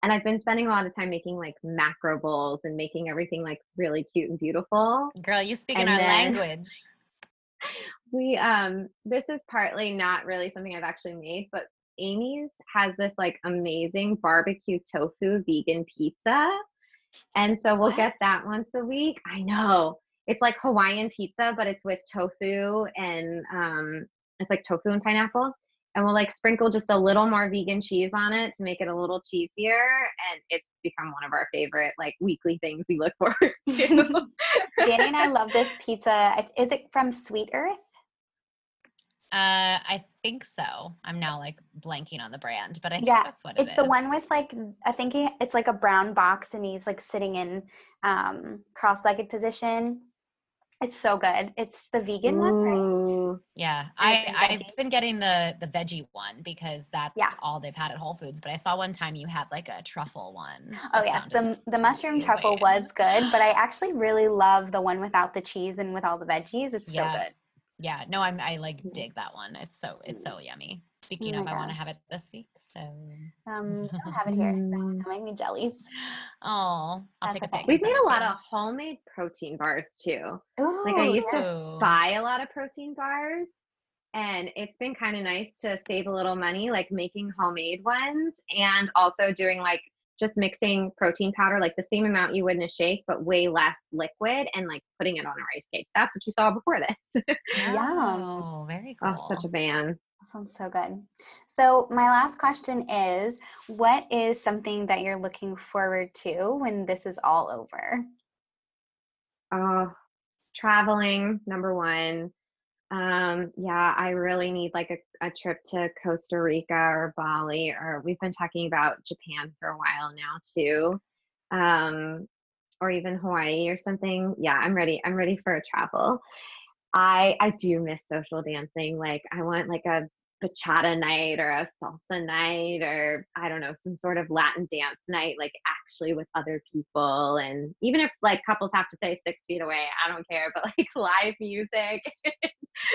S4: And I've been spending a lot of time making like macro bowls and making everything like really cute and beautiful.
S5: Girl, you speak and in our language.
S4: We um this is partly not really something I've actually made, but Amy's has this like amazing barbecue tofu vegan pizza. And so we'll what? get that once a week. I know. It's like Hawaiian pizza, but it's with tofu and um it's like tofu and pineapple. And we'll like sprinkle just a little more vegan cheese on it to make it a little cheesier. And it's become one of our favorite like weekly things we look forward to.
S3: Danny and I love this pizza. Is it from Sweet Earth?
S5: Uh, I think so. I'm now like blanking on the brand, but I think yeah, that's what
S3: it it's the one with like I think he, it's like a brown box and he's like sitting in um cross-legged position. It's so good. It's the vegan Ooh. one, right?
S5: Yeah, I I've been getting the the veggie one because that's yeah. all they've had at Whole Foods. But I saw one time you had like a truffle one.
S3: Oh yes, the the mushroom truffle was good, but I actually really love the one without the cheese and with all the veggies. It's yeah. so good
S5: yeah no i'm i like mm. dig that one it's so it's so mm. yummy speaking oh of gosh. i want to have it this week so
S3: um i don't have it here so don't make me jellies
S5: oh i'll That's take a pic
S4: we've made a lot of homemade protein bars too Ooh, like i used yeah. to buy a lot of protein bars and it's been kind of nice to save a little money like making homemade ones and also doing like just mixing protein powder, like the same amount you would in a shake, but way less liquid, and like putting it on a rice cake. That's what you saw before this.
S5: yeah. very cool.
S4: Oh, such a fan.
S3: Sounds so good. So, my last question is what is something that you're looking forward to when this is all over?
S4: Uh, traveling, number one. Um, yeah, I really need like a, a trip to Costa Rica or Bali, or we've been talking about Japan for a while now too. Um, or even Hawaii or something, yeah, I'm ready. I'm ready for a travel. I I do miss social dancing. Like I want like a bachata night or a salsa night or I don't know, some sort of Latin dance night, like actually with other people. And even if like couples have to stay six feet away, I don't care, but like live music,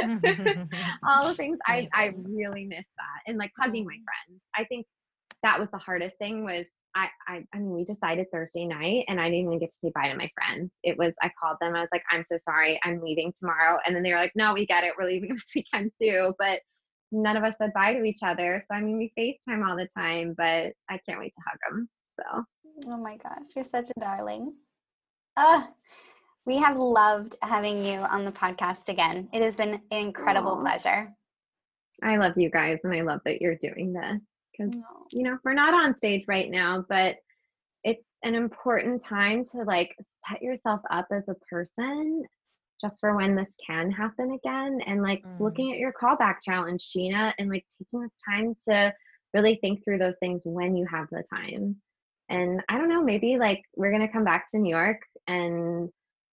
S4: mm-hmm. all the things I, I really miss that. And like hugging my friends. I think that was the hardest thing was I, I I mean we decided Thursday night and I didn't even get to say bye to my friends. It was I called them, I was like, I'm so sorry, I'm leaving tomorrow. And then they were like, No, we get it, we're leaving this weekend too. But none of us said bye to each other. So I mean, we FaceTime all the time, but I can't wait to hug them. So.
S3: Oh my gosh, you're such a darling. Uh, we have loved having you on the podcast again. It has been an incredible Aww. pleasure.
S4: I love you guys, and I love that you're doing this because you know we're not on stage right now, but it's an important time to like set yourself up as a person just for when this can happen again and like mm. looking at your callback challenge sheena and like taking this time to really think through those things when you have the time. And i don't know maybe like we're going to come back to new york and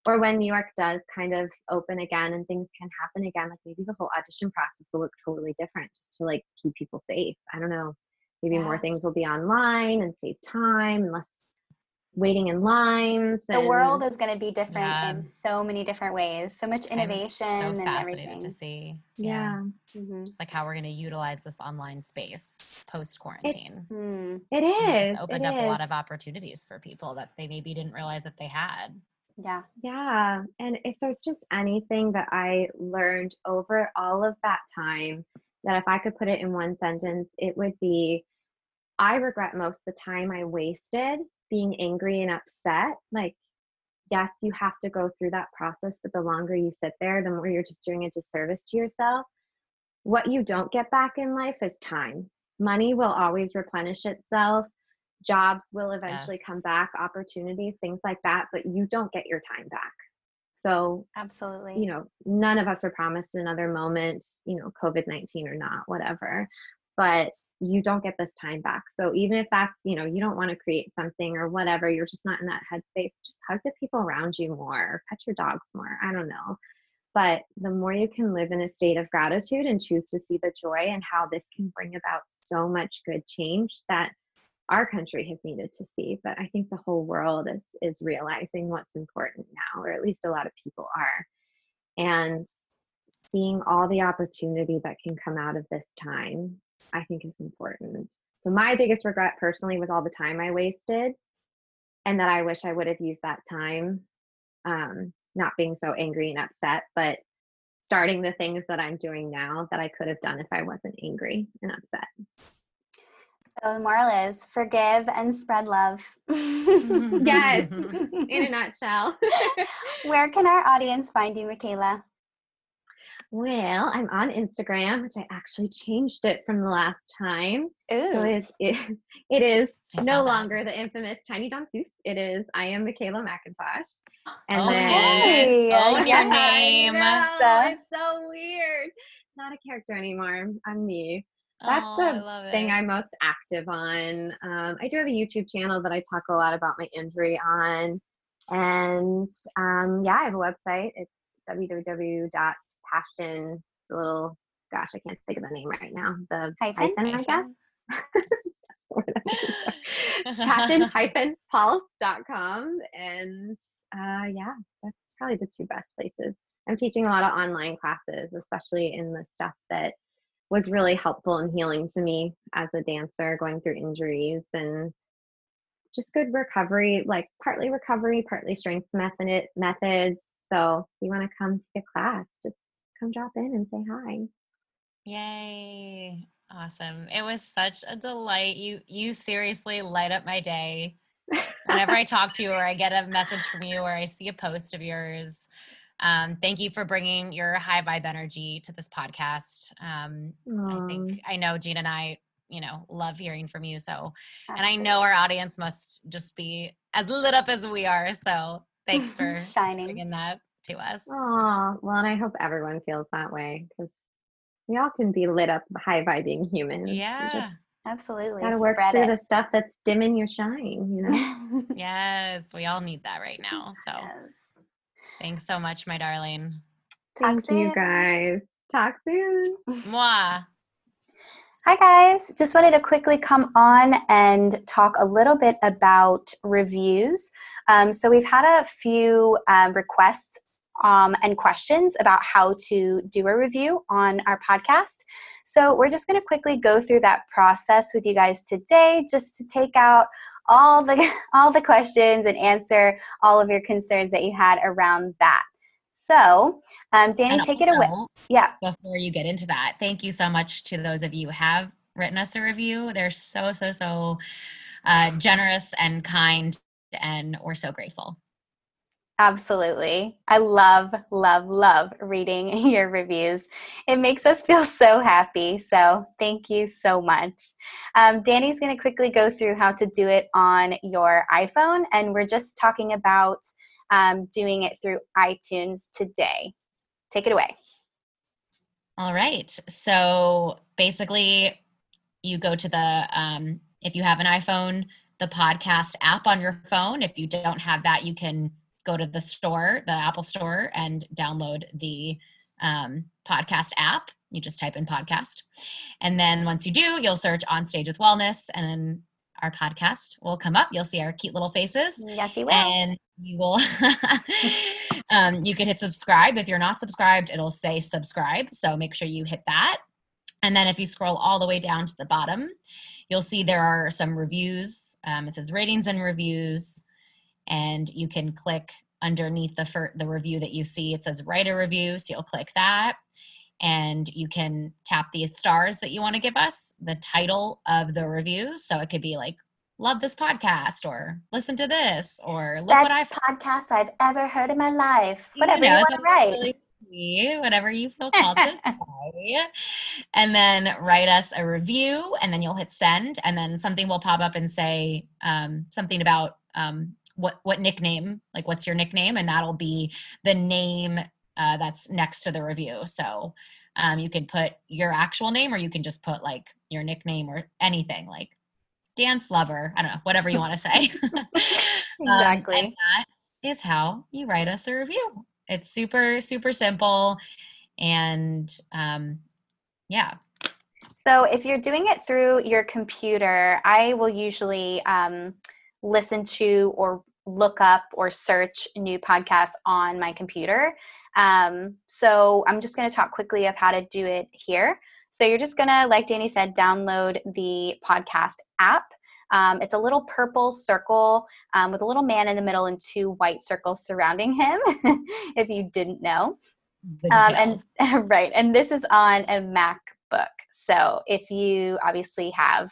S4: or when new york does kind of open again and things can happen again like maybe the whole audition process will look totally different just to like keep people safe. I don't know maybe yeah. more things will be online and save time and less waiting in lines.
S3: the world is going to be different yeah. in so many different ways. So much innovation I'm so and everything.
S5: to see. Yeah. yeah. Mm-hmm. Just like how we're going to utilize this online space post quarantine.
S4: It, mm. it is.
S5: It's opened
S4: it
S5: up
S4: is.
S5: a lot of opportunities for people that they maybe didn't realize that they had.
S3: Yeah.
S4: Yeah. And if there's just anything that I learned over all of that time, that if I could put it in one sentence, it would be I regret most the time I wasted being angry and upset, like, yes, you have to go through that process, but the longer you sit there, the more you're just doing a disservice to yourself. What you don't get back in life is time. Money will always replenish itself. Jobs will eventually yes. come back, opportunities, things like that, but you don't get your time back. So,
S3: absolutely,
S4: you know, none of us are promised another moment, you know, COVID 19 or not, whatever. But you don't get this time back. So even if that's, you know, you don't want to create something or whatever, you're just not in that headspace, just hug the people around you more, pet your dogs more. I don't know. But the more you can live in a state of gratitude and choose to see the joy and how this can bring about so much good change that our country has needed to see. But I think the whole world is is realizing what's important now, or at least a lot of people are. And seeing all the opportunity that can come out of this time I think is important. So my biggest regret personally was all the time I wasted and that I wish I would have used that time um, not being so angry and upset, but starting the things that I'm doing now that I could have done if I wasn't angry and upset.
S3: So the moral is forgive and spread love.
S4: yes, in a nutshell.
S3: Where can our audience find you, Makayla?
S4: Well, I'm on Instagram, which I actually changed it from the last time. Ooh. So it is, it, it is no longer the infamous Tiny Danseuse. It is I am Makayla McIntosh.
S5: And okay. then own your name.
S4: it's so weird. Not a character anymore. I'm me. That's oh, the thing I'm most active on. Um, I do have a YouTube channel that I talk a lot about my injury on. And um, yeah, I have a website. It's www.passion, the little, gosh, I can't think of the name right now. The hyphen, hyphen, I guess. passion-pulse.com and uh, yeah that's probably the two best places i'm teaching a lot of online classes especially in the stuff that was really helpful and healing to me as a dancer going through injuries and just good recovery like partly recovery partly strength method methods so if you want to come take a class, just come drop in and say hi.
S5: Yay. Awesome. It was such a delight. You you seriously light up my day. Whenever I talk to you or I get a message from you or I see a post of yours, um, thank you for bringing your high vibe energy to this podcast. Um, I think I know Jeanna and I, you know, love hearing from you. So, Absolutely. and I know our audience must just be as lit up as we are. So, Thanks for shining in that to us.
S4: Oh, well, and I hope everyone feels that way because we all can be lit up high vibing humans.
S5: Yeah.
S3: Absolutely.
S4: Gotta work
S3: Spread
S4: through
S3: it.
S4: the stuff that's dimming your shine, you know?
S5: yes, we all need that right now. So
S3: yes.
S5: thanks so much, my darling.
S3: Talk
S4: Thank you guys. Talk soon.
S5: Mwah.
S3: Hi, guys. Just wanted to quickly come on and talk a little bit about reviews. Um, so, we've had a few um, requests um, and questions about how to do a review on our podcast. So, we're just going to quickly go through that process with you guys today just to take out all the all the questions and answer all of your concerns that you had around that. So, um, Dani,
S5: And
S3: take it away. Yeah.
S5: Before you get into that, thank you so much to those of you who have written us a review. They're so, so, so uh, generous and kind, and we're so grateful.
S3: Absolutely. I love, love, love reading your reviews. It makes us feel so happy. So, thank you so much. Um, Dani's going to quickly go through how to do it on your iPhone, and we're just talking about um, doing it through iTunes today. Take it away.
S5: All right. So basically, you go to the, um, if you have an iPhone, the podcast app on your phone. If you don't have that, you can go to the store, the Apple Store, and download the um, podcast app. You just type in podcast. And then once you do, you'll search On Stage with Wellness, and then our podcast will come up. You'll see our cute little faces
S3: Yes, you will.
S5: and you will um, you can hit subscribe if you're not subscribed it'll say subscribe so make sure you hit that and then if you scroll all the way down to the bottom you'll see there are some reviews um, it says ratings and reviews and you can click underneath the fir- the review that you see it says write a review so you'll click that and you can tap the stars that you want to give us the title of the review so it could be like love this podcast or listen to this or look what I
S3: Best podcast I've ever heard in my life. Whatever you,
S5: know,
S3: want to write.
S5: really whatever you feel called to say. And then write us a review, and then you'll hit send, and then something will pop up and say um, something about um, what what nickname, like what's your nickname, and that'll be the name uh, that's next to the review. So um, you can put your actual name, or you can just put like your nickname or anything, like dance lover. I don't know, whatever you want to say. Um,
S3: Exactly.
S5: and that is how you write us a review. It's super, super simple. And um, yeah,
S3: So if you're doing it through your computer, I will usually um, listen to or look up or search new podcasts on my computer. Um, so I'm just going to talk quickly of how to do it here. So you're just going to, like Dani said, download the podcast app. Um, it's a little purple circle um, with a little man in the middle and two white circles surrounding him, if you didn't know um, and right and this is on a macbook so if you obviously have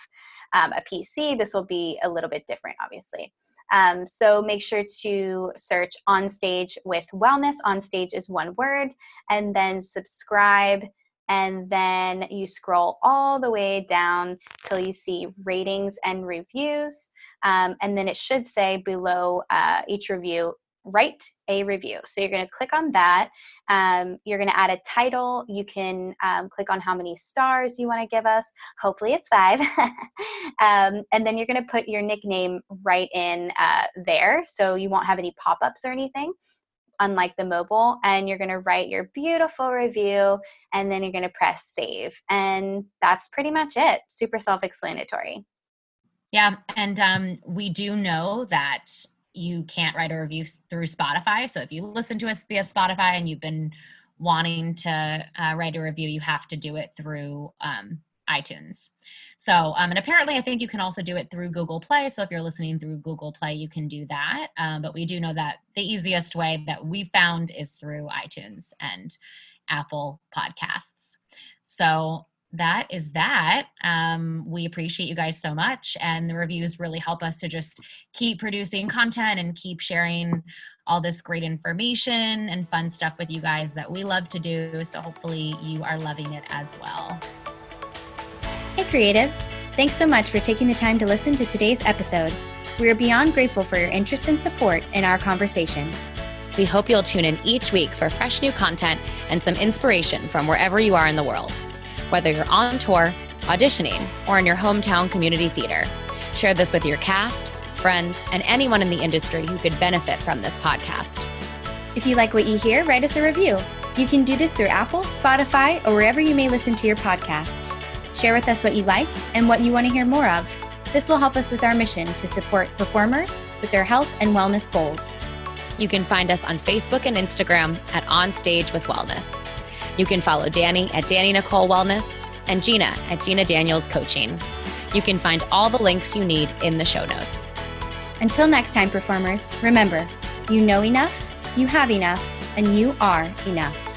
S3: um, a pc this will be a little bit different obviously. Um, so make sure to search on stage with wellness. On stage is one word and then subscribe and then you scroll all the way down till you see ratings and reviews. Um, and then it should say below uh, each review write a review so you're going to click on that um, you're going to add a title. You can um, click on how many stars you want to give us. Hopefully, it's five. um, and then you're going to put your nickname right in uh, there so you won't have any pop ups or anything, unlike the mobile. And you're going to write your beautiful review and then you're going to press save. And that's pretty much it. Super self explanatory.
S5: yeah. And um, we do know that you can't write a review through Spotify. So if you listen to us via Spotify and you've been wanting to uh, write a review, you have to do it through um, iTunes. So, um, and apparently, I think you can also do it through Google Play. So, if you're listening through Google Play, you can do that. Um, but we do know that the easiest way that we found is through iTunes and Apple Podcasts. So, that is that. Um, we appreciate you guys so much. And the reviews really help us to just keep producing content and keep sharing all this great information and fun stuff with you guys that we love to do. So, hopefully, you are loving it as well.
S2: Hey, creatives! Thanks so much for taking the time to listen to today's episode. We are beyond grateful for your interest and support in our conversation.
S1: We hope you'll tune in each week for fresh new content and some inspiration from wherever you are in the world. Whether you're on tour,
S5: auditioning, or in your hometown community theater. Share this with your cast, friends, and anyone in the industry who could benefit from this podcast.
S2: If you like what you hear, write us a review. You can do this through Apple, Spotify, or wherever you may listen to your podcasts. Share with us what you liked and what you want to hear more of. This will help us with our mission to support performers with their health and wellness goals.
S5: You can find us on Facebook and Instagram at On Stage with Wellness. You can follow Dani at Dani Nicole Wellness and Jeanna at Jeanna Daniels Coaching. You can find all the links you need in the show notes.
S2: Until next time, performers, remember you know enough, you have enough, and you are enough.